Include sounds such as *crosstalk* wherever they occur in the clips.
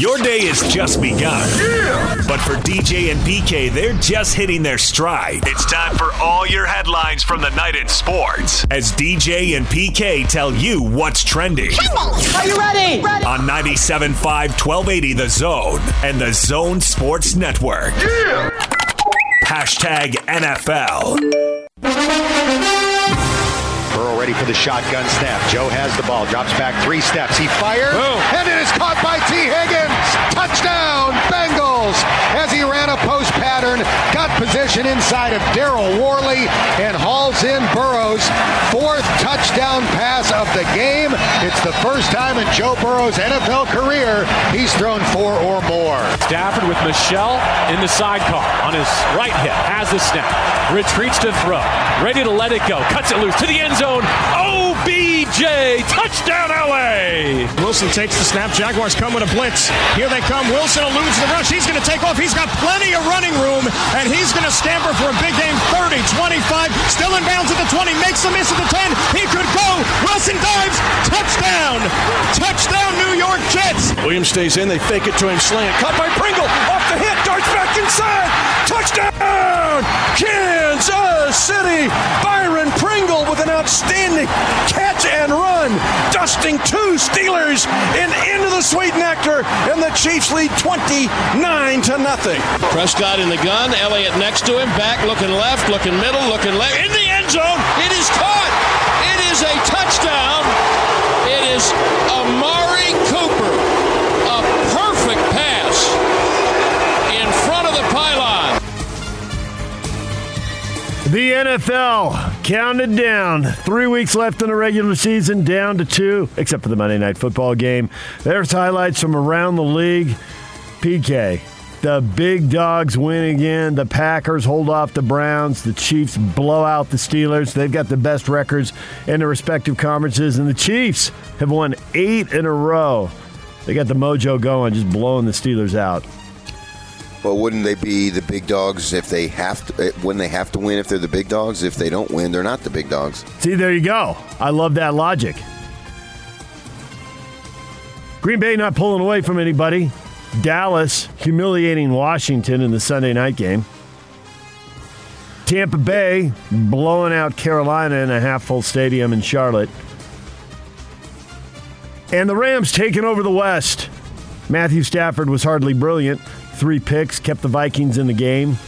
Your day has just begun. Yeah! But for DJ and PK, they're just hitting their stride. It's time for all your headlines from the night in sports as DJ and PK tell you what's trending. Are you ready? ready? On 97.5 1280 The Zone and The Zone Sports Network. Yeah! Hashtag NFL. Burrow ready for the shotgun snap. Joe has the ball, drops back three steps. He fires, and it is caught by Tee Higgins. Touchdown, Bengals! As he ran a post pattern, got position inside of Daryl Worley, and hauls in Burrow's fourth touchdown pass of the game. It's the first time in Joe Burrow's NFL career he's thrown four or more. Stafford with Michel in the sidecar on his right hip, has the snap, retreats to throw, ready to let it go, cuts it loose to the end zone. Oh, OBJ, touchdown LA! Wilson takes the snap. Jaguars come with a blitz. Here they come. Wilson eludes the rush. He's going to take off. He's got plenty of running room, and he's going to scamper for a big game 30, 25, still in bounds at the 20, makes a miss at the 10. He could go. Wilson dives. Touchdown. Touchdown, New York Jets. Williams stays in. They fake it to him. Slant. Caught by Pringle. Off the hit. Darts back inside. Touchdown. Kansas City. Byron Pringle with an outstanding catch and run. Dusting two Steelers and into the sweet nectar. And the Chiefs lead 29 to nothing. Prescott in the gun. Elliott next to him. Back looking left. Looking middle. Looking left. In the end zone. It is caught. It is a touchdown. It is Amari Cooper. A perfect pass in front of the pylon. The NFL counted down. Three weeks left in the regular season, down to two, except for the Monday night football game. There's highlights from around the league. PK, the big dogs win again. The Packers hold off the Browns. The Chiefs blow out the Steelers. They've got the best records in their respective conferences, and the Chiefs have won eight in a row. They got the mojo going, just blowing the Steelers out. Well, wouldn't they be the big dogs if they have to? eh, When they have to win, if they're the big dogs. If they don't win, they're not the big dogs. See, there you go. I love that logic. Green Bay not pulling away from anybody. Dallas humiliating Washington in the Sunday night game. Tampa Bay blowing out Carolina in a half full stadium in Charlotte. And the Rams taking over the West. Matthew Stafford was hardly brilliant. Three picks, kept the Vikings in the game.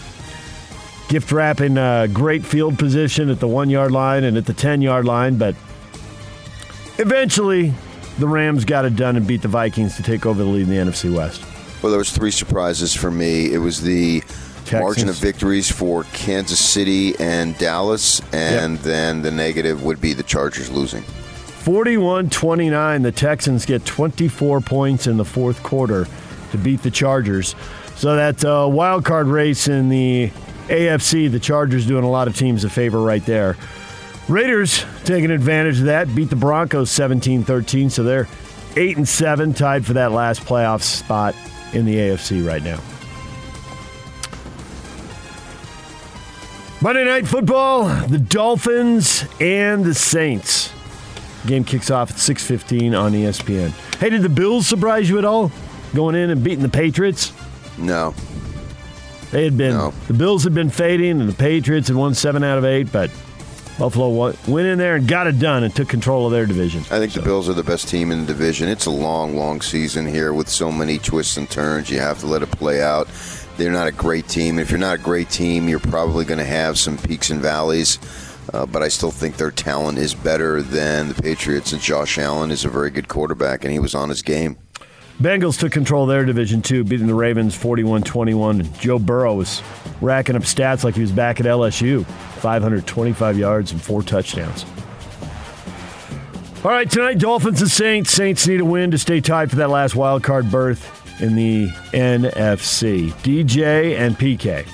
Gift wrapping uh, great field position at the one yard line and at the 10 yard line, but eventually the Rams got it done and beat the Vikings to take over the lead in the NFC West. Well, there was three surprises for me. It was the margin of victories for Kansas City and Dallas, and then the negative would be the Chargers losing. 41 29, the Texans get 24 points in the fourth quarter to beat the Chargers. So that uh, wild card race in the AFC, the Chargers doing a lot of teams a favor right there. Raiders taking advantage of that, beat the Broncos 17 13, so they're 8 and 7, tied for that last playoff spot in the AFC right now. Monday Night Football, the Dolphins and the Saints. Game kicks off at 6:15 on ESPN. Hey, did the Bills surprise you at all? Going in and beating the Patriots? No. They had been No. the Bills had been fading and the Patriots had won 7 out of 8, but Buffalo went in there and got it done and took control of their division. I think the Bills are the best team in the division. It's a long, long season here with so many twists and turns. You have to let it play out. They're not a great team. If you're not a great team, you're probably going to have some peaks and valleys. Uh, but I still think their talent is better than the Patriots. And Josh Allen is a very good quarterback, and he was on his game. Bengals took control of their division too, beating the Ravens 41-21. And Joe Burrow was racking up stats like he was back at LSU. 525 yards and four touchdowns. All right, tonight, Dolphins and Saints. Saints need a win to stay tied for that last wild card berth in the NFC. DJ and PK.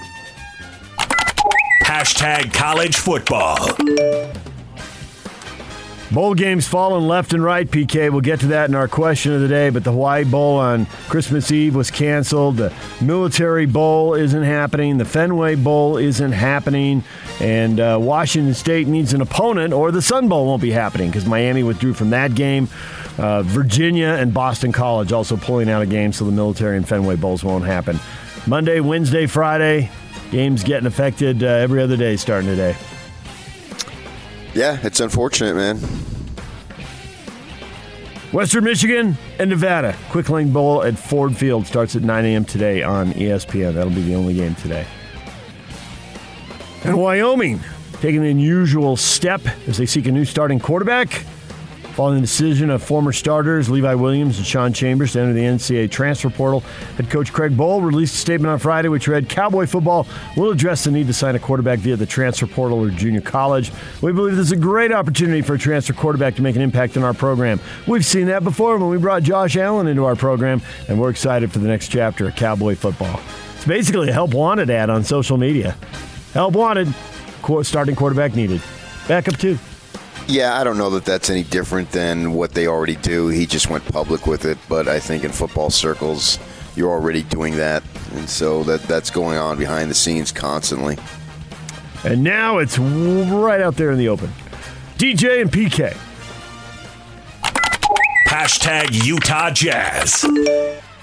Hashtag college football. Bowl games falling left and right, PK. We'll get to that in our question of the day, but the Hawaii Bowl on Christmas Eve was canceled. The Military Bowl isn't happening. The Fenway Bowl isn't happening. And uh, Washington State needs an opponent, or the Sun Bowl won't be happening because Miami withdrew from that game. Uh, Virginia and Boston College also pulling out a game, so the Military and Fenway Bowls won't happen. Monday, Wednesday, Friday, games getting affected uh, every other day starting today. Yeah, it's unfortunate, man. Western Michigan and Nevada. Quick Lane Bowl at Ford Field starts at 9 a.m. today on ESPN. That'll be the only game today. And Wyoming taking an unusual step as they seek a new starting quarterback. Following the decision of former starters Levi Williams and Sean Chambers to enter the NCAA transfer portal, head coach Craig Bohl released a statement on Friday which read Cowboy football will address the need to sign a quarterback via the transfer portal or junior college. We believe this is a great opportunity for a transfer quarterback to make an impact in our program. We've seen that before when we brought Josh Allen into our program, and we're excited for the next chapter of Cowboy football. It's basically a help wanted ad on social media. Help wanted, starting quarterback needed. Backup two. Yeah, I don't know that that's any different than what they already do. He just went public with it, but I think in football circles, you're already doing that, and so that that's going on behind the scenes constantly. And now it's right out there in the open. DJ and PK. Hashtag Utah Jazz.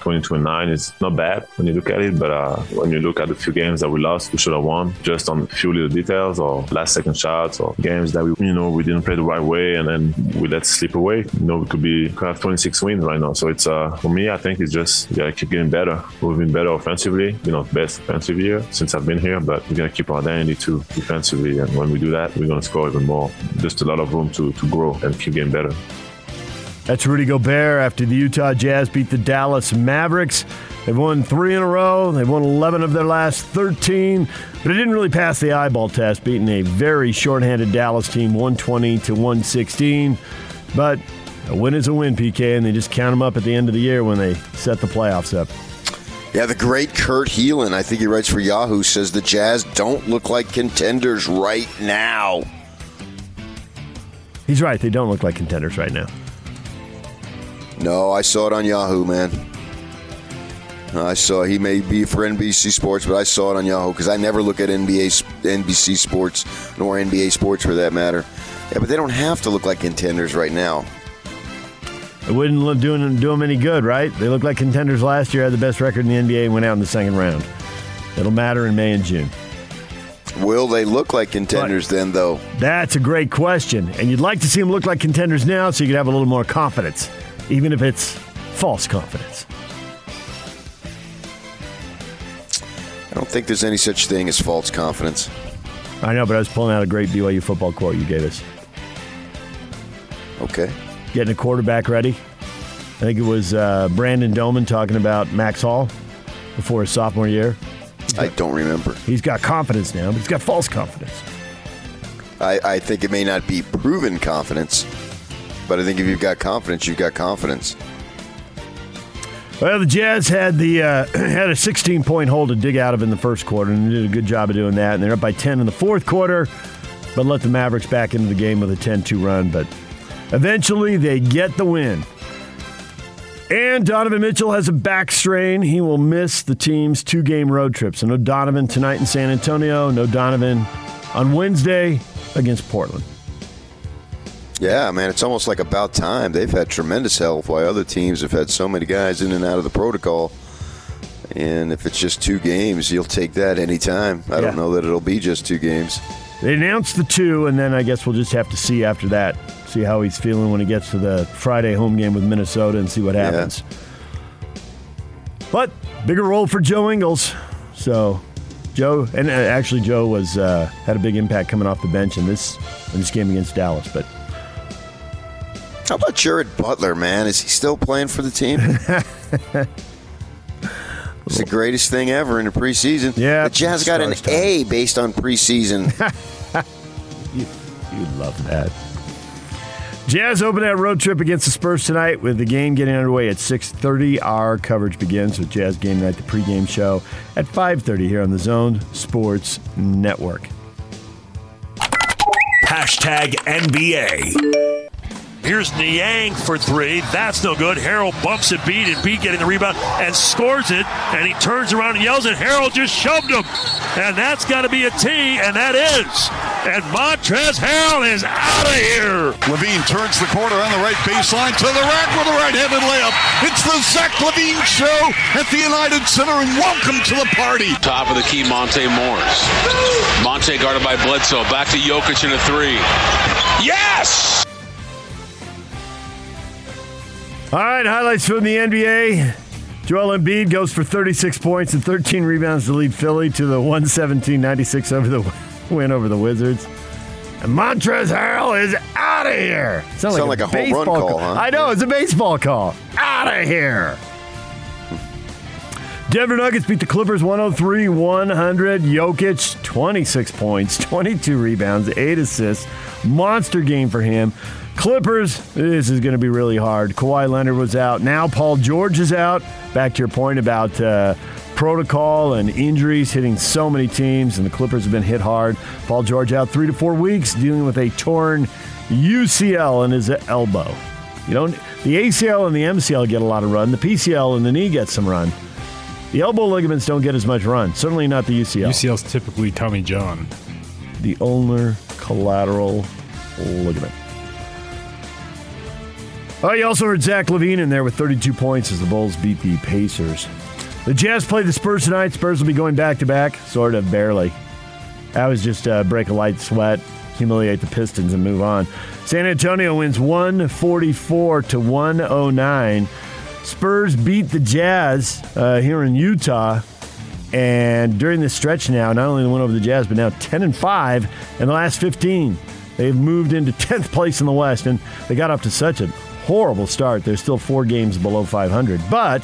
2029 is not bad when you look at it, but uh, when you look at the few games that we lost, we should have won just on a few little details or last second shots or games that we, you know, we didn't play the right way and then we let slip away. You know, we could be could have 26 wins right now. So it's uh, for me, I think it's just gotta keep getting better. We've been better offensively, you know, best offensive year since I've been here, but we're gonna keep our identity too defensively, and when we do that, we're gonna score even more. Just a lot of room to to grow and keep getting better. That's Rudy Gobert after the Utah Jazz beat the Dallas Mavericks. They've won three in a row. They've won 11 of their last 13, but it didn't really pass the eyeball test, beating a very shorthanded Dallas team 120 to 116. But a win is a win, PK, and they just count them up at the end of the year when they set the playoffs up. Yeah, the great Kurt Helin, I think he writes for Yahoo, says the Jazz don't look like contenders right now. He's right. They don't look like contenders right now. No, I saw it on Yahoo, man. I saw he may be for NBC Sports, but I saw it on Yahoo because I never look at NBA, NBC Sports nor NBA Sports for that matter. Yeah, but they don't have to look like contenders right now. It wouldn't look, do, do them any good, right? They looked like contenders last year, had the best record in the NBA, and went out in the second round. It'll matter in May and June. Will they look like contenders but then, though? That's a great question. And you'd like to see them look like contenders now so you could have a little more confidence even if it's false confidence. I don't think there's any such thing as false confidence. I know, but I was pulling out a great BYU football quote you gave us. Okay. Getting a quarterback ready. I think it was uh, Brandon Doman talking about Max Hall before his sophomore year. Got, I don't remember. He's got confidence now, but he's got false confidence. I, I think it may not be proven confidence, but I think if you've got confidence, you've got confidence. Well, the Jazz had the uh, *clears throat* had a 16 point hole to dig out of in the first quarter, and they did a good job of doing that. And they're up by 10 in the fourth quarter, but let the Mavericks back into the game with a 10-2 run. But eventually, they get the win. And Donovan Mitchell has a back strain. He will miss the team's two game road trip. So no Donovan tonight in San Antonio. No Donovan on Wednesday against Portland. Yeah, man, it's almost like about time. They've had tremendous help while other teams have had so many guys in and out of the protocol. And if it's just two games, you'll take that anytime. I yeah. don't know that it'll be just two games. They announced the two, and then I guess we'll just have to see after that, see how he's feeling when he gets to the Friday home game with Minnesota and see what happens. Yeah. But bigger role for Joe Ingles. So Joe, and uh, actually Joe was uh, had a big impact coming off the bench in this in this game against Dallas. But how about Jared Butler, man? Is he still playing for the team? *laughs* it's the greatest thing ever in the preseason. Yeah, the Jazz got an time. A based on preseason. *laughs* you, you'd love that. Jazz open that road trip against the Spurs tonight with the game getting underway at 6.30. Our coverage begins with Jazz Game Night, the pregame show at 5.30 here on the Zone Sports Network. Hashtag NBA. Here's Niang for three. That's no good. Harrell bumps Embiid, and Embiid getting the rebound and scores it. And he turns around and yells, and Harrell just shoved him. And that's got to be a T, and that is. And Montrezl Harrell is out of here. LaVine turns the corner on the right baseline to the rack with a right-handed layup. It's the Zach LaVine show at the United Center, and welcome to the party. Top of the key, Monte Morris. Monte guarded by Bledsoe. Back to Jokic in a three. Yes! All right, highlights from the NBA. Joel Embiid goes for 36 points and 13 rebounds to lead Philly to the 117-96 over the *laughs* win over the Wizards. And Montrezl Harrell is out of here. Sounds like, like, a, a home run call, call, huh? I know, it's a baseball call. Out of here. Denver Nuggets beat the Clippers 103 100. Jokic, 26 points, 22 rebounds, 8 assists. Monster game for him. Clippers, this is going to be really hard. Kawhi Leonard was out. Now Paul George is out. Back to your point about uh, protocol and injuries hitting so many teams, and the Clippers have been hit hard. Paul George out three to four weeks, dealing with a torn UCL in his elbow. You don't. The ACL and the MCL get a lot of run. The PCL and the knee get some run. The elbow ligaments don't get as much run. Certainly not the UCL. UCL is typically Tommy John. The ulnar collateral ligament. Oh, you also heard Zach LaVine in there with 32 points as the Bulls beat the Pacers. The Jazz play the Spurs tonight. Spurs will be going back to back, sort of barely. That was just uh, break a light sweat, humiliate the Pistons, and move on. San Antonio wins 144 to 109. Spurs beat the Jazz uh, here in Utah. And during this stretch now, not only the win over the Jazz, but now 10 and 5 in the last 15. They've moved into 10th place in the West, and they got up to such a horrible start. They're still four games below 500, but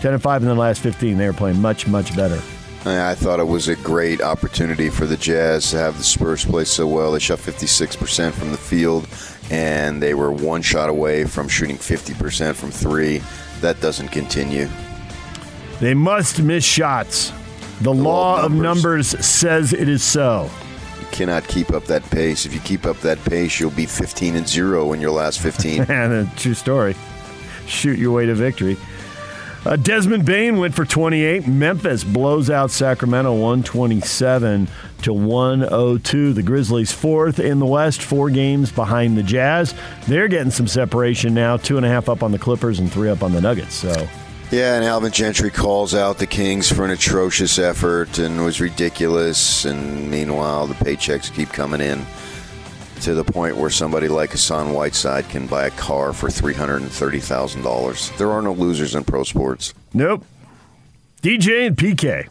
10 and 5 in the last 15. They are playing much, much better. I thought it was a great opportunity for the Jazz to have the Spurs play so well. They shot 56% from the field, and they were one shot away from shooting 50% from three. That doesn't continue. They must miss shots. The, the law of numbers says it is so cannot keep up that pace. If you keep up that pace, you'll be 15 and 0 in your last 15. *laughs* and a true story. Shoot your way to victory. Uh, Desmond Bane went for 28. Memphis blows out Sacramento 127 to 102. The Grizzlies fourth in the West, four games behind the Jazz. They're getting some separation now, two and a half up on the Clippers and three up on the Nuggets. So yeah, and Alvin Gentry calls out the Kings for an atrocious effort and was ridiculous. And meanwhile, the paychecks keep coming in to the point where somebody like Hassan Whiteside can buy a car for $330,000. There are no losers in pro sports. Nope. DJ and PK.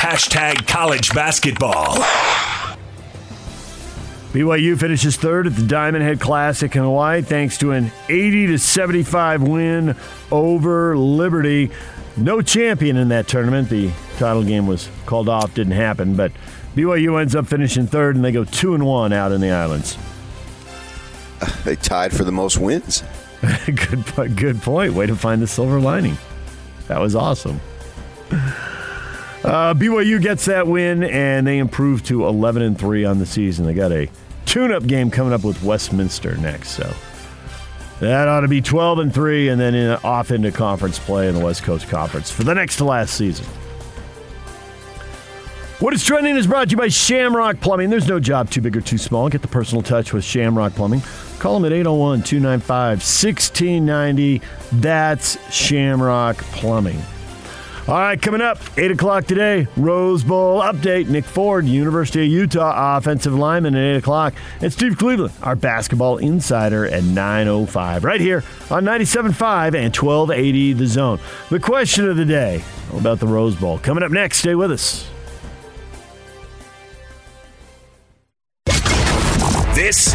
Hashtag college basketball. BYU finishes third at the Diamond Head Classic in Hawaii thanks to an 80 to 75 win over Liberty. No champion in that tournament. The title game was called off, didn't happen, but BYU ends up finishing third and they go 2 and 1 out in the islands. *laughs* They tied for the most wins. *laughs* good good point. Way to find the silver lining. That was awesome. Uh, BYU gets that win, and they improve to 11 and three on the season. They got a tune-up game coming up with Westminster next, so that ought to be 12 and three, and then in, off into conference play in the West Coast Conference for the next to last season. What is trending is brought to you by Shamrock Plumbing. There's no job too big or too small. Get the personal touch with Shamrock Plumbing. Call them at 801 295 1690. That's Shamrock Plumbing. All right, coming up, 8 o'clock today, Rose Bowl update. Nick Ford, University of Utah offensive lineman at 8 o'clock. And Steve Cleveland, our basketball insider at 9.05. Right here on 97.5 and 1280 The Zone. The question of the day about the Rose Bowl. Coming up next, stay with us. This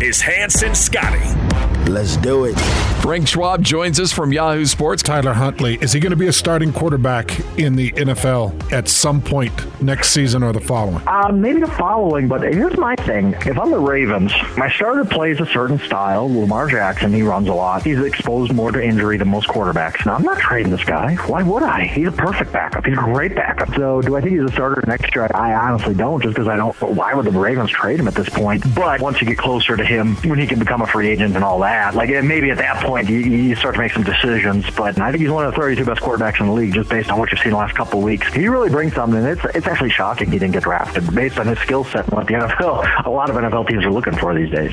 is Hanson Scotty Let's do it. Frank Schwab joins us from Yahoo Sports. Tyler Huntley, is he going to be a starting quarterback in the NFL at some point next season or the following? Uh, maybe the following, but here's my thing. If I'm the Ravens, my starter plays a certain style. Lamar Jackson, he runs a lot. He's exposed more to injury than most quarterbacks. Now, I'm not trading this guy. Why would I? He's a perfect backup. He's a great backup. So, do I think he's a starter next year? I honestly don't, just because I don't. Why would the Ravens trade him at this point? But once you get closer to him, when he can become a free agent and all that, like maybe at that point you, you start to make some decisions. But I think he's one of the 32 best quarterbacks in the league, just based on what you've seen the last couple of weeks. He really brings something. It's it's actually shocking he didn't get drafted based on his skill set and what the NFL, a lot of NFL teams are looking for these days.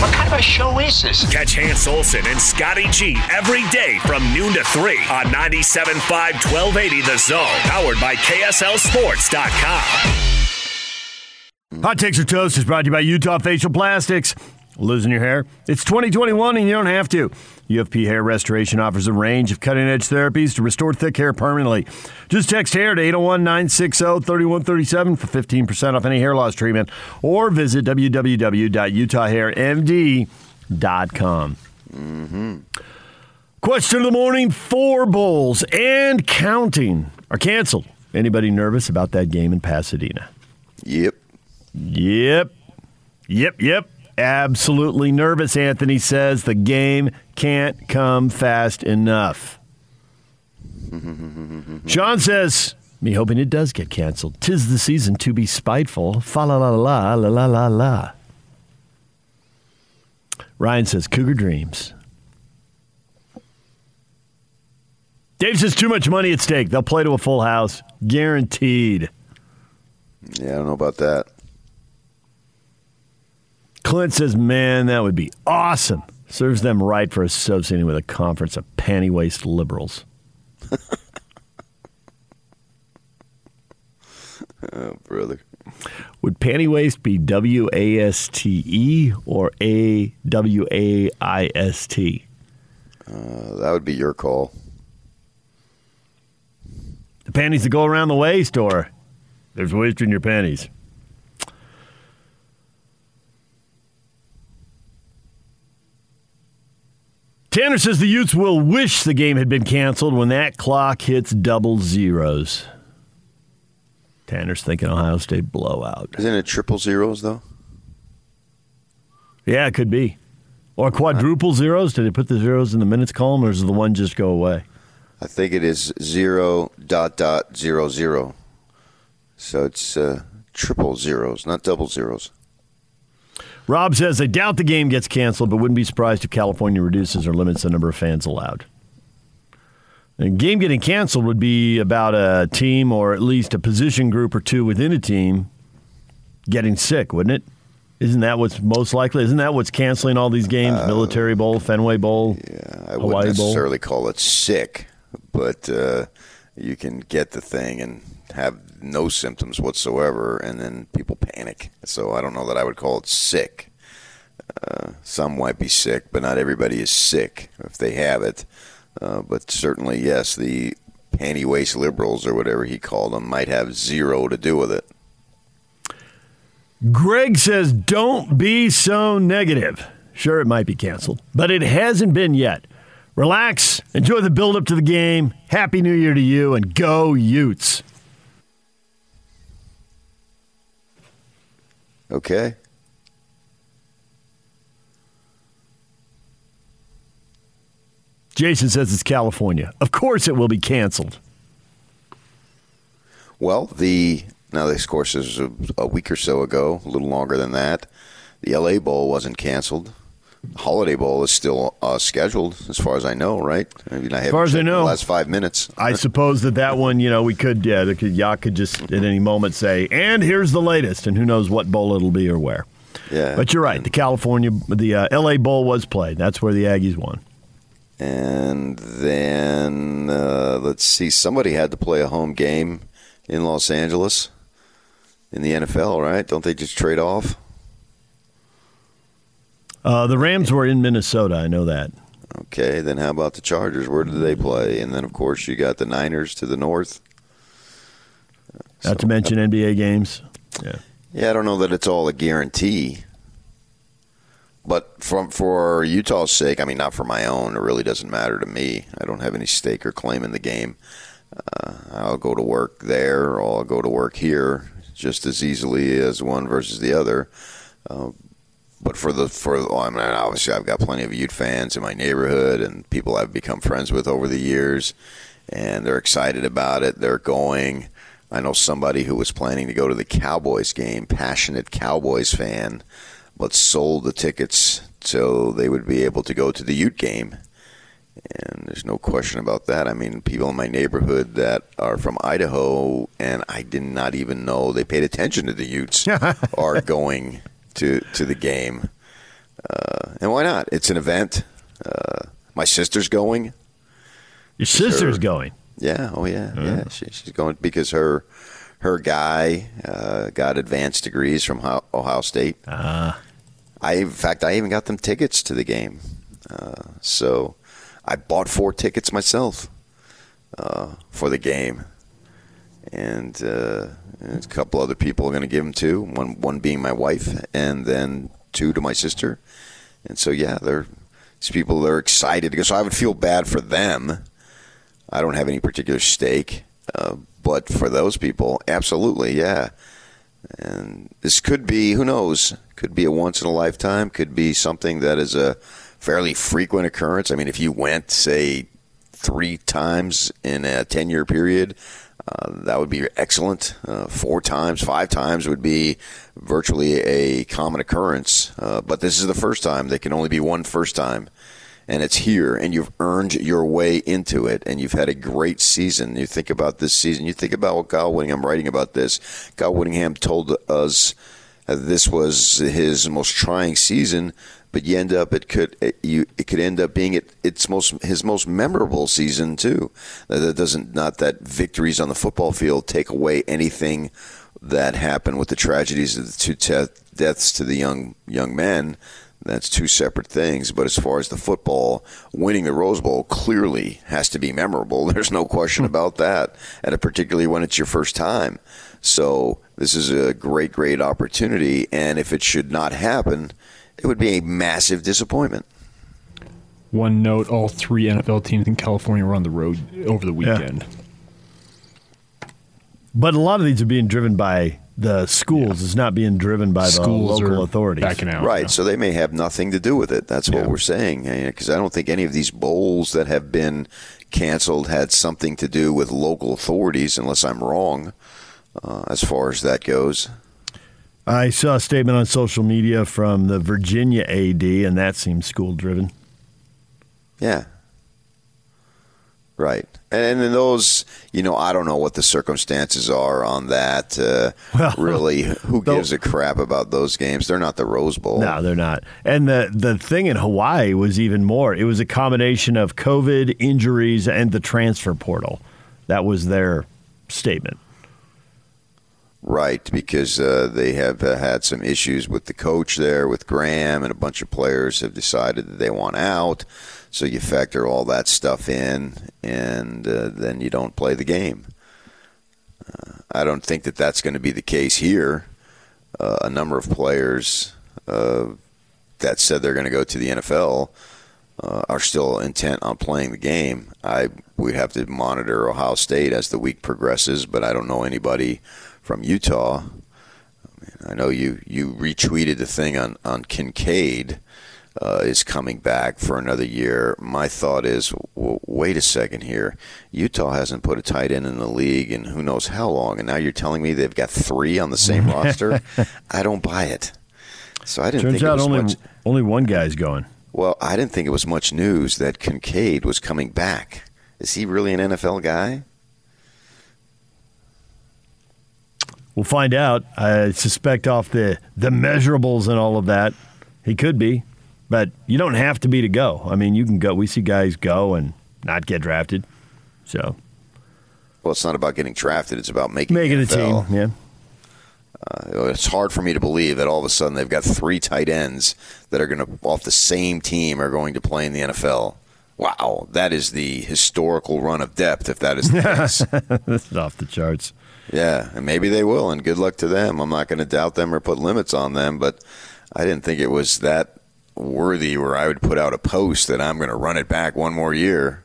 What kind of a show is this? Catch Hans Olsen and Scotty G every day from noon to 3 on 97.5 1280 The Zone, powered by KSLSports.com. Hot Takes or Toast is brought to you by Utah Facial Plastics. Losing your hair? It's 2021 and you don't have to. UFP Hair Restoration offers a range of cutting edge therapies to restore thick hair permanently. Just text hair to 801 960 3137 for 15% off any hair loss treatment or visit www.utahhairmd.com. Mm-hmm. Question of the morning Four bowls and counting are canceled. Anybody nervous about that game in Pasadena? Yep. Yep. Yep, yep. Absolutely nervous, Anthony says. The game can't come fast enough. *laughs* Sean says, me hoping it does get canceled. Tis the season to be spiteful. Fa la la la la la la la. Ryan says, Cougar Dreams. Dave says, too much money at stake. They'll play to a full house. Guaranteed. Yeah, I don't know about that. Clint says, man, that would be awesome. Serves them right for associating with a conference of panty waist liberals. *laughs* oh, brother. Would panty waist be W A S T E or A W A I S T? Uh, that would be your call. The panties that go around the waist, or there's waist in your panties? Tanner says the Utes will wish the game had been canceled when that clock hits double zeros. Tanner's thinking Ohio State blowout. Isn't it triple zeros, though? Yeah, it could be. Or quadruple zeros. Did they put the zeros in the minutes column, or does the one just go away? I think it is zero dot dot zero zero. So it's uh, triple zeros, not double zeros. Rob says, I doubt the game gets canceled, but wouldn't be surprised if California reduces or limits the number of fans allowed. A game getting canceled would be about a team or at least a position group or two within a team getting sick, wouldn't it? Isn't that what's most likely? Isn't that what's canceling all these games? Uh, Military Bowl, Fenway Bowl, yeah, I wouldn't necessarily Bowl? call it sick, but uh, you can get the thing and have no symptoms whatsoever, and then people panic. So I don't know that I would call it sick. Uh, some might be sick, but not everybody is sick if they have it. Uh, but certainly, yes, the panty waist liberals or whatever he called them might have zero to do with it. Greg says, don't be so negative. Sure, it might be canceled, but it hasn't been yet. Relax, enjoy the build up to the game. Happy New Year to you, and go Utes. Okay. Jason says it's California. Of course it will be canceled. Well, the now this course is a, a, week or so ago, a little longer than that. The LA Bowl wasn't canceled. Holiday Bowl is still uh, scheduled, as far as I know, right? I mean, I as far as I know, the last five minutes. *laughs* I suppose that that one, you know, we could, yeah, the could, Yacht could just at any moment say, "And here's the latest," and who knows what bowl it'll be or where. Yeah, but you're right. The California, the uh, L.A. Bowl was played. That's where the Aggies won. And then uh, let's see, somebody had to play a home game in Los Angeles in the NFL, right? Don't they just trade off? Uh, the Rams were in Minnesota. I know that. Okay, then how about the Chargers? Where did they play? And then, of course, you got the Niners to the north. Not so, to mention NBA games. Yeah. Yeah, I don't know that it's all a guarantee, but from for Utah's sake, I mean, not for my own. It really doesn't matter to me. I don't have any stake or claim in the game. Uh, I'll go to work there, or I'll go to work here, just as easily as one versus the other. Uh, but for the for oh, I mean, obviously, I've got plenty of Ute fans in my neighborhood and people I've become friends with over the years, and they're excited about it. They're going. I know somebody who was planning to go to the Cowboys game, passionate Cowboys fan, but sold the tickets so they would be able to go to the Ute game. And there's no question about that. I mean, people in my neighborhood that are from Idaho, and I did not even know they paid attention to the Utes, *laughs* are going to to the game. Uh, and why not? It's an event. Uh, my sister's going. Your sister's her, going. Yeah. Oh yeah. Mm-hmm. Yeah. She, she's going because her her guy uh, got advanced degrees from Ohio State. Ah. I in fact I even got them tickets to the game. Uh, so I bought four tickets myself uh, for the game, and uh, a couple other people are going to give them to. One one being my wife, and then two to my sister. And so yeah, they're these people are excited go. So I would feel bad for them. I don't have any particular stake, uh, but for those people, absolutely, yeah. And this could be, who knows, could be a once in a lifetime, could be something that is a fairly frequent occurrence. I mean, if you went, say, three times in a 10 year period, uh, that would be excellent. Uh, four times, five times would be virtually a common occurrence. Uh, but this is the first time. There can only be one first time. And it's here, and you've earned your way into it, and you've had a great season. You think about this season. You think about what Kyle Whittingham, writing about this. Kyle Whittingham told us this was his most trying season but you end up it could it, you it could end up being it, its most his most memorable season too. That doesn't not that victories on the football field take away anything that happened with the tragedies of the two te- deaths to the young young men. That's two separate things. But as far as the football, winning the Rose Bowl clearly has to be memorable. *laughs* There's no question hmm. about that, and particularly when it's your first time. So this is a great, great opportunity. And if it should not happen, it would be a massive disappointment. One note: all three NFL teams in California were on the road over the weekend. Yeah. But a lot of these are being driven by the schools. Yeah. It's not being driven by schools the local authorities. Backing out, right? So they may have nothing to do with it. That's what yeah. we're saying. Because I don't think any of these bowls that have been canceled had something to do with local authorities, unless I'm wrong, uh, as far as that goes. I saw a statement on social media from the Virginia AD, and that seems school driven. Yeah. Right. And in those, you know, I don't know what the circumstances are on that. Uh, *laughs* well, really, who gives a crap about those games? They're not the Rose Bowl. No, they're not. And the the thing in Hawaii was even more. It was a combination of COVID, injuries, and the transfer portal. That was their statement. Right, because uh, they have uh, had some issues with the coach there, with Graham, and a bunch of players have decided that they want out. So you factor all that stuff in, and uh, then you don't play the game. Uh, I don't think that that's going to be the case here. Uh, a number of players uh, that said they're going to go to the NFL are still intent on playing the game. I we have to monitor Ohio State as the week progresses, but I don't know anybody from Utah. I, mean, I know you, you retweeted the thing on, on Kincaid uh, is coming back for another year. My thought is, well, wait a second here. Utah hasn't put a tight end in the league in who knows how long, and now you're telling me they've got three on the same *laughs* roster? I don't buy it. So I didn't Turns think out only much, only one guy's going. Well, I didn't think it was much news that Kincaid was coming back. Is he really an NFL guy? We'll find out. I suspect off the the measurables and all of that, he could be, but you don't have to be to go. I mean, you can go. We see guys go and not get drafted. So, well, it's not about getting drafted. It's about making making the, team. Yeah. Uh, it's hard for me to believe that all of a sudden they've got three tight ends that are going to, off the same team, are going to play in the NFL. Wow, that is the historical run of depth, if that is the *laughs* case. This is off the charts. Yeah, and maybe they will, and good luck to them. I'm not going to doubt them or put limits on them, but I didn't think it was that worthy where I would put out a post that I'm going to run it back one more year.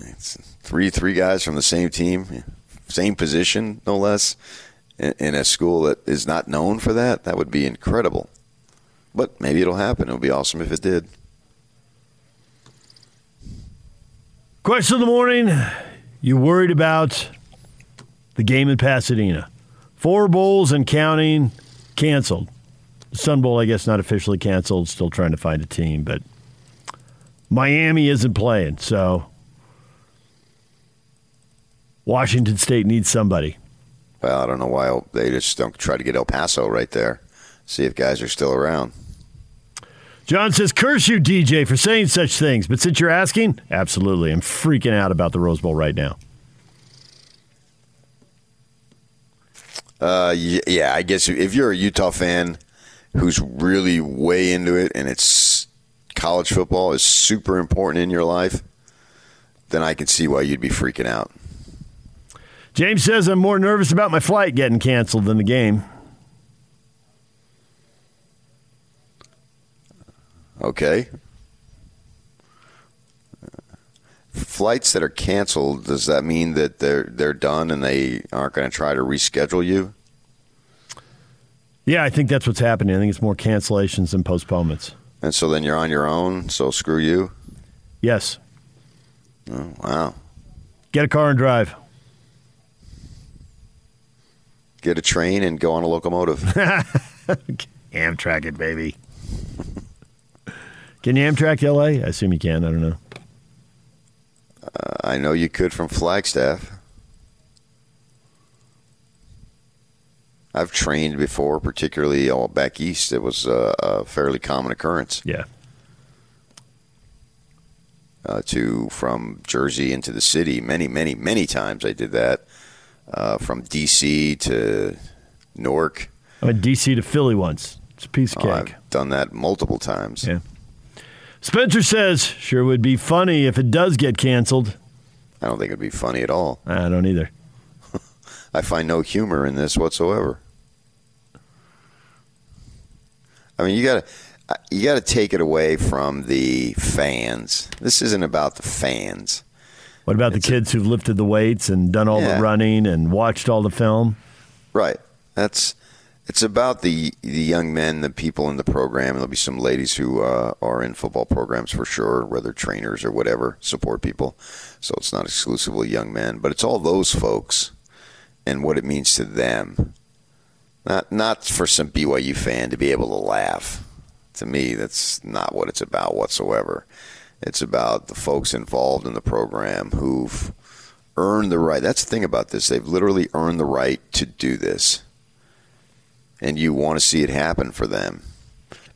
It's three three guys from the same team, same position, no less, in, in a school that is not known for that. That would be incredible. But maybe it'll happen. It would be awesome if it did. Question of the morning: You worried about the game in Pasadena? Four bowls and counting canceled. Sun Bowl, I guess, not officially canceled. Still trying to find a team, but Miami isn't playing, so Washington State needs somebody. Well, I don't know why they just don't try to get El Paso right there. See if guys are still around. John says, curse you, DJ, for saying such things. But since you're asking, absolutely. I'm freaking out about the Rose Bowl right now. Uh, yeah, I guess if you're a Utah fan who's really way into it and it's college football is super important in your life, then I can see why you'd be freaking out. James says, I'm more nervous about my flight getting canceled than the game. Okay. Flights that are canceled, does that mean that they're they're done and they aren't going to try to reschedule you? Yeah, I think that's what's happening. I think it's more cancellations than postponements. And so then you're on your own, so screw you? Yes. Oh, wow. Get a car and drive. Get a train and go on a locomotive. *laughs* Amtrak it, baby. *laughs* Can you Amtrak LA? I assume you can. I don't know. Uh, I know you could from Flagstaff. I've trained before, particularly all back east. It was a, a fairly common occurrence. Yeah. Uh, to from Jersey into the city, many, many, many times I did that. Uh, from D.C. to Newark. I went D.C. to Philly once. It's a piece of Oh, cake. I've done that multiple times. Yeah. Spencer says, sure would be funny if it does get canceled. I don't think it'd be funny at all. I don't either. *laughs* I find no humor in this whatsoever. I mean, you got to uh, you got to take it away from the fans. This isn't about the fans. What about the kids who've lifted the weights and done all Yeah. the running and watched all the film? Right. That's it's about the the young men, the people in the program. There'll be some ladies who uh, are in football programs for sure, whether trainers or whatever, support people. So it's not exclusively young men, but it's all those folks and what it means to them. Not not for some BYU fan to be able to laugh. To me, that's not what it's about whatsoever. It's about the folks involved in the program who've earned the right. That's the thing about this. They've literally earned the right to do this. And you want to see it happen for them.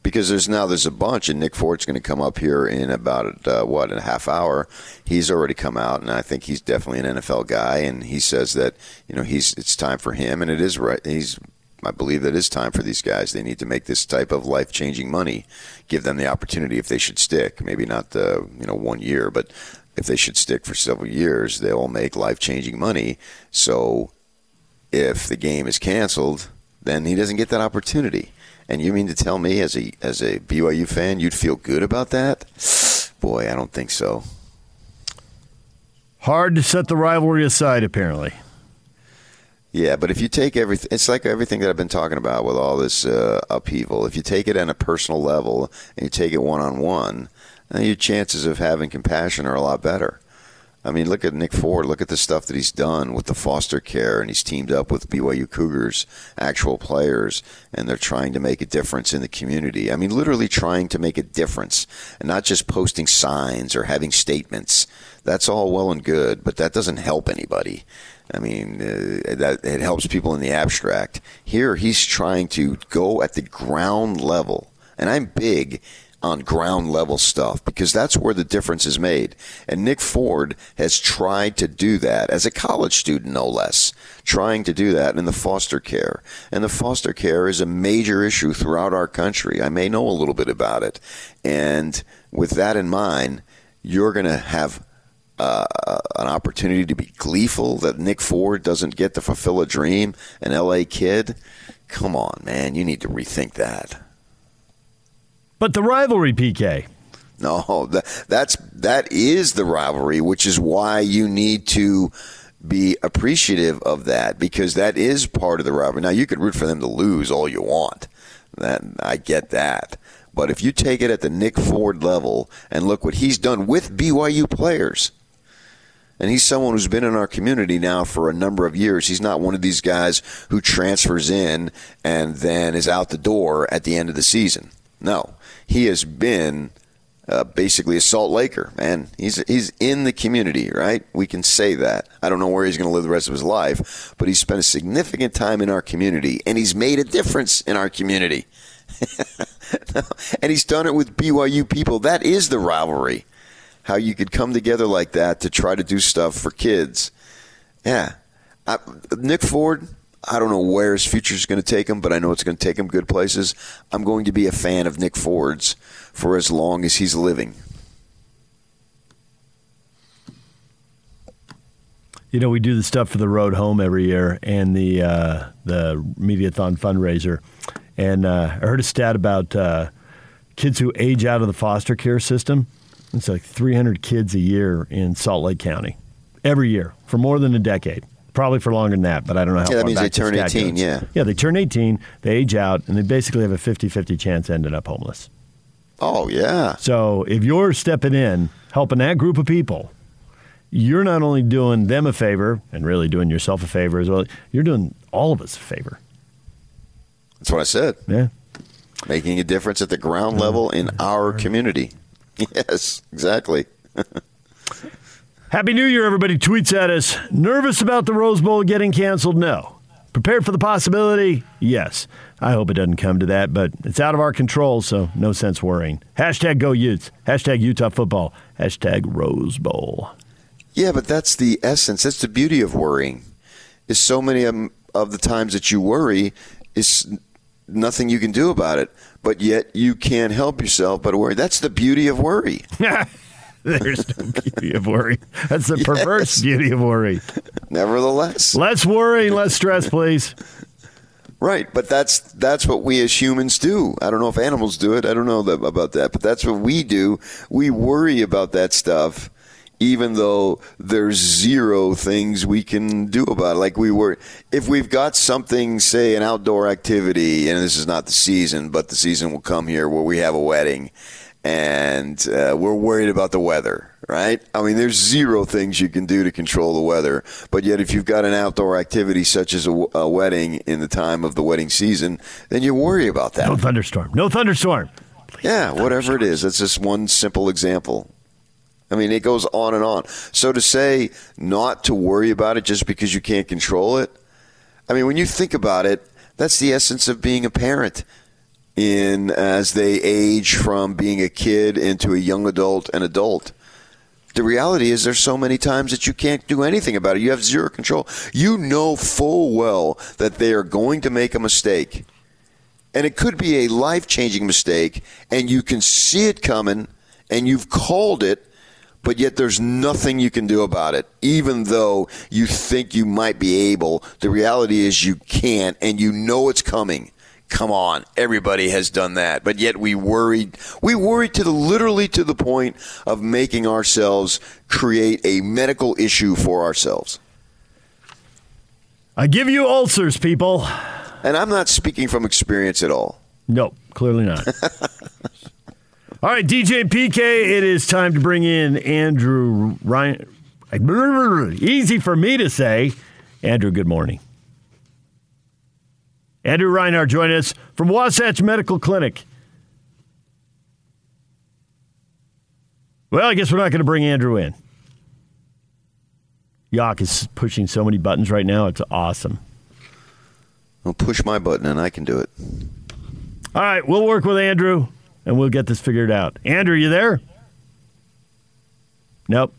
Because there's now there's a bunch, and Nick Ford's going to come up here in about uh, what in a half hour. He's already come out, and I think he's definitely an NFL guy. And he says that you know he's it's time for him, and it is right. He's I believe that it's time for these guys. They need to make this type of life changing money. Give them the opportunity if they should stick. Maybe not the you know one year, but if they should stick for several years, they'll make life changing money. So if the game is canceled, then he doesn't get that opportunity. And you mean to tell me, as a as a BYU fan, you'd feel good about that? Boy, I don't think so. Hard to set the rivalry aside, apparently. Yeah, but if you take everything, it's like everything that I've been talking about with all this uh, upheaval. If you take it on a personal level and you take it one on one, your chances of having compassion are a lot better. I mean, look at Nick Ford. Look at the stuff that he's done with the foster care, and he's teamed up with BYU Cougars, actual players, and they're trying to make a difference in the community. I mean, literally trying to make a difference, and not just posting signs or having statements. That's all well and good, but that doesn't help anybody. I mean, uh, that it helps people in the abstract. Here, he's trying to go at the ground level, and I'm big on ground level stuff because that's where the difference is made. And Nick Ford has tried to do that as a college student, no less, trying to do that in the foster care. And the foster care is a major issue throughout our country. I may know a little bit about it. And with that in mind, you're going to have uh, an opportunity to be gleeful that Nick Ford doesn't get to fulfill a dream, an LA kid. Come on, man, you need to rethink that. But the rivalry, PK. No, that, that's that is the rivalry, which is why you need to be appreciative of that because that is part of the rivalry. Now you could root for them to lose all you want. That I get that. But if you take it at the Nick Ford level and look what he's done with BYU players, and he's someone who's been in our community now for a number of years. He's not one of these guys who transfers in and then is out the door at the end of the season. No, he has been uh, basically a Salt Laker, man. He's he's in the community, right? We can say that. I don't know where he's going to live the rest of his life, but he's spent a significant time in our community, and he's made a difference in our community. *laughs* and he's done it with BYU people. That is the rivalry how you could come together like that to try to do stuff for kids. Yeah. I, Nick Ford, I don't know where his future is going to take him, but I know it's going to take him good places. I'm going to be a fan of Nick Ford's for as long as he's living. You know, we do the stuff for the road home every year and the uh, the Mediathon fundraiser. And uh, I heard a stat about uh, kids who age out of the foster care system. It's like 300 kids a year in Salt Lake County, every year for more than a decade. Probably for longer than that, but I don't know how. Yeah, that means they turn 18, goes. yeah. yeah, they turn 18, they age out, and they basically have a 50-50 chance of ending up homeless. Oh yeah. So if you're stepping in, helping that group of people, you're not only doing them a favor and really doing yourself a favor as well. You're doing all of us a favor. That's what I said. Yeah. Making a difference at the ground level in our community. *laughs* Yes, exactly. *laughs* Happy New Year, everybody. Tweets at us. Nervous about the Rose Bowl getting canceled? No. Prepared for the possibility? Yes. I hope it doesn't come to that, but it's out of our control, so no sense worrying. Hashtag go Utes. Hashtag Utah football. Hashtag Rose Bowl. Yeah, but that's the essence. That's the beauty of worrying. Is so many of, the times that you worry is nothing you can do about it, but yet you can't help yourself but worry. That's the beauty of worry. *laughs* *laughs* There's no beauty of worry. That's the perverse beauty of worry. Nevertheless, Less worry, less stress, please. Right, but that's that's what we as humans do. I don't know if animals do it. I don't know that, about that, but that's what we do. We worry about that stuff, even though there's zero things we can do about it. Like we were, if we've got something, say an outdoor activity, and this is not the season, but the season will come here where we have a wedding, and uh, we're worried about the weather. Right? I mean, there's zero things you can do to control the weather. But yet, if you've got an outdoor activity such as a wedding in the time of the wedding season, then you worry about that. No thunderstorm. No thunderstorm. Yeah, whatever it is. That's just one simple example. I mean, it goes on and on. So to say not to worry about it just because you can't control it, I mean, when you think about it, that's the essence of being a parent. In as they age from being a kid into a young adult and adult. The reality is there's so many times that you can't do anything about it. You have zero control. You know full well that they are going to make a mistake. And it could be a life changing mistake, and you can see it coming, and you've called it, but yet there's nothing you can do about it. Even though you think you might be able, the reality is you can't, and you know it's coming. Come on, everybody has done that, but yet we worried. We worried to the literally to the point of making ourselves create a medical issue for ourselves. I give you ulcers, people. And I'm not speaking from experience at all. Nope, clearly not. *laughs* All right, DJ PK, it is time to bring in Andrew Ryan. Easy for me to say. Andrew, good morning. Andrew Reinhardt joining us from Wasatch Medical Clinic. Well, I guess we're not going to bring Andrew in. Yock is pushing so many buttons right now. It's awesome. Well, push my button and I can do it. All right, we'll work with Andrew and we'll get this figured out. Andrew, you there? Nope.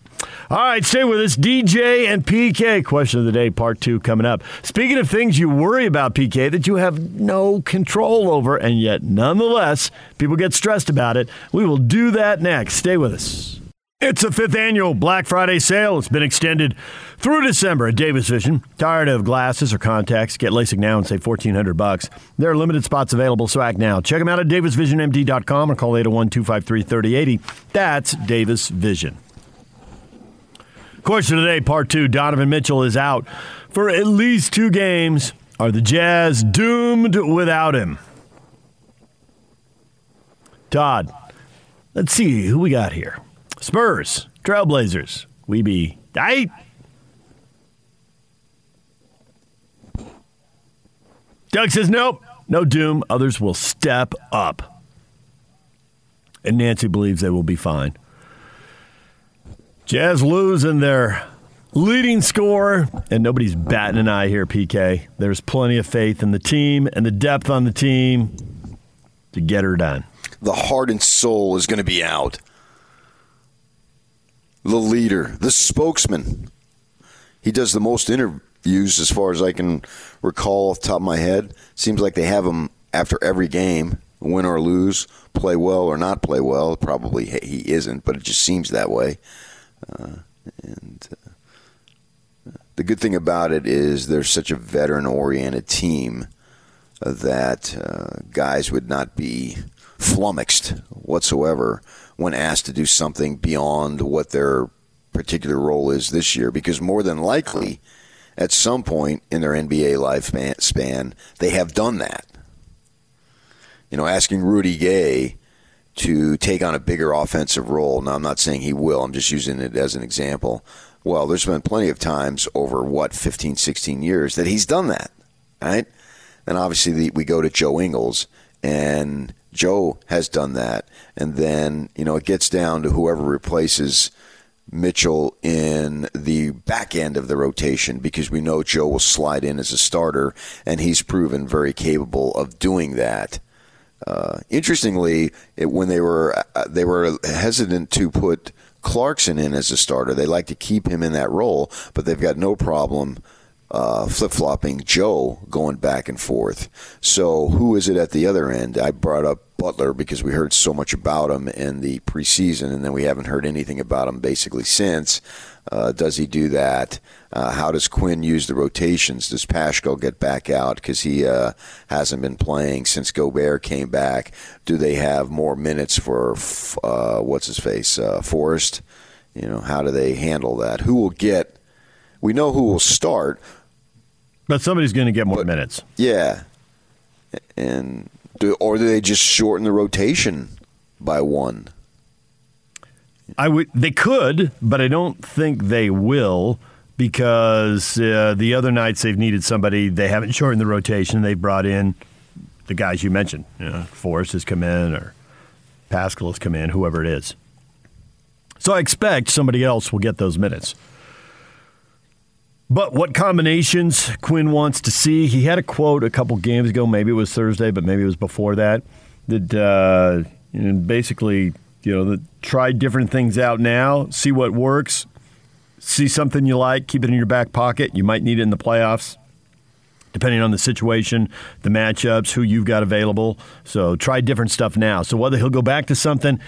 All right, stay with us. DJ and PK, question of the day, part two coming up. Speaking of things you worry about, PK, that you have no control over, and yet nonetheless, people get stressed about it, we will do that next. Stay with us. It's the fifth annual Black Friday sale. It's been extended through December at Davis Vision. Tired of glasses or contacts? Get LASIK now and save fourteen hundred bucks. There are limited spots available, so act now. Check them out at davisvisionmd.com or call 801-253-3080. That's Davis Vision. Question today, part two. Donovan Mitchell is out for at least two games. Are the Jazz doomed without him? Todd, let's see who we got here. Spurs, Trailblazers, we be tight. Doug says nope, no doom. Others will step up. And Nancy believes they will be fine. Jazz losing their leading scorer, and nobody's batting an eye here, PK. There's plenty of faith in the team and the depth on the team to get her done. The heart and soul is going to be out the leader, the spokesman. He does the most interviews as far as I can recall off the top of my head. Seems like they have him after every game, win or lose, play well or not play well. Probably he isn't, but it just seems that way. Uh, and uh, the good thing about it is they're such a veteran oriented team that uh, guys would not be flummoxed whatsoever when asked to do something beyond what their particular role is this year because more than likely at some point in their NBA lifespan they have done that. You know, asking Rudy Gay to take on a bigger offensive role. Now, I'm not saying he will, I'm just using it as an example. Well, there's been plenty of times over what 15, 16 years that he's done that, right? And obviously, the, we go to Joe Ingles, and Joe has done that. And then, you know, it gets down to whoever replaces Mitchell in the back end of the rotation because we know Joe will slide in as a starter, and he's proven very capable of doing that. Uh, interestingly, it, when they were uh, they were hesitant to put Clarkson in as a starter, they like to keep him in that role, but they've got no problem uh, flip flopping Joe going back and forth. So who is it at the other end? I brought up Butler because we heard so much about him in the preseason, and then we haven't heard anything about him basically since. Uh, does he do that? Uh, how does Quin use the rotations? Does Paschall get back out because he uh, hasn't been playing since Gobert came back? Do they have more minutes for uh, what's his face uh, Forrest? You know, how do they handle that? Who will get? We know who will start, but somebody's going to get more but, minutes. Yeah, and do, or do they just shorten the rotation by one? I would. They could, but I don't think they will because uh, the other nights they've needed somebody. They haven't shortened the rotation. They brought in the guys you mentioned. You know, Forrest has come in, or Paschall has come in, whoever it is. So I expect somebody else will get those minutes. But what combinations Quin wants to see? He had a quote a couple games ago. Maybe it was Thursday, but maybe it was before that. That uh, basically, you know, that try different things out now, see what works, see something you like, keep it in your back pocket. You might need it in the playoffs, depending on the situation, the matchups, who you've got available. So try different stuff now. So whether he'll go back to something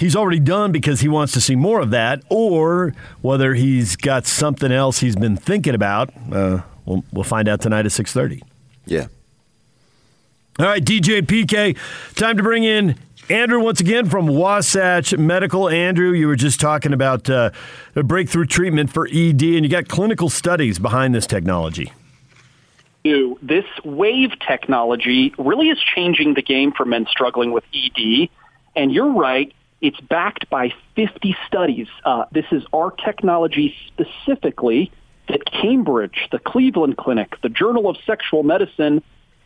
he's already done because he wants to see more of that, or whether he's got something else he's been thinking about. Uh, we'll, we'll find out tonight at six thirty. Yeah. All right, DJ PK, time to bring in Andrew once again from Wasatch Medical. Andrew, you were just talking about uh, a breakthrough treatment for ED, and you got clinical studies behind this technology. This wave technology really is changing the game for men struggling with ED. And you're right, it's backed by 50 studies. Uh, this is our technology specifically that Cambridge, the Cleveland Clinic, the Journal of Sexual Medicine,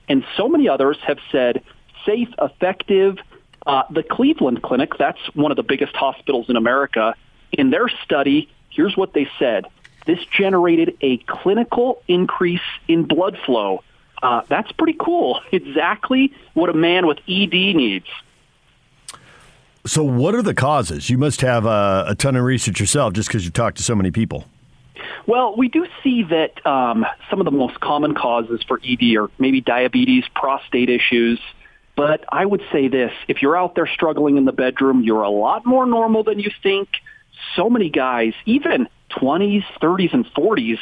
and so many others have said safe, effective. Uh, the Cleveland Clinic, that's one of the biggest hospitals in America, in their study, here's what they said. This generated a clinical increase in blood flow. Uh, that's pretty cool. *laughs* Exactly what a man with ED needs. So, what are the causes? You must have a, a ton of research yourself just because you talk to so many people. Well, we do see that um, some of the most common causes for ED are maybe diabetes, prostate issues. But I would say this if you're out there struggling in the bedroom, you're a lot more normal than you think. so many guys, even 20s, 30s, and 40s,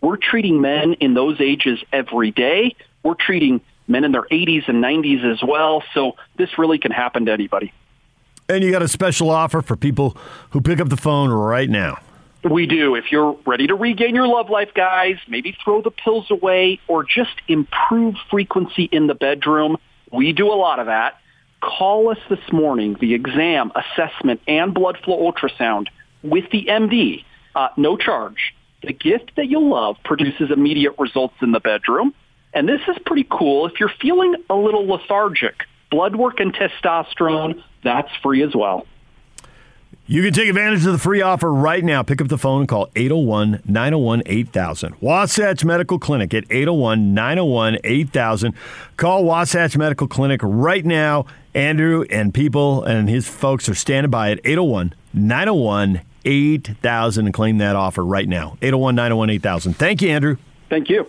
we're treating men in those ages every day. We're treating men in their 80s and 90s as well. So this really can happen to anybody. And you got a special offer for people who pick up the phone right now. We do. If you're ready to regain your love life, guys, maybe throw the pills away or just improve frequency in the bedroom, we do a lot of that. Call us this morning, the exam, assessment, and blood flow ultrasound with the MD. Uh, no charge. The gift that you'll love produces immediate results in the bedroom. And this is pretty cool. If you're feeling a little lethargic, blood work and testosterone, that's free as well. You can take advantage of the free offer right now. Pick up the phone and call 801 901 8000. Wasatch Medical Clinic at 801 901 8000. Call Wasatch Medical Clinic right now. Andrew and people and his folks are standing by at 801 901 8000 and claim that offer right now. 801 901 8000. Thank you, Andrew. Thank you.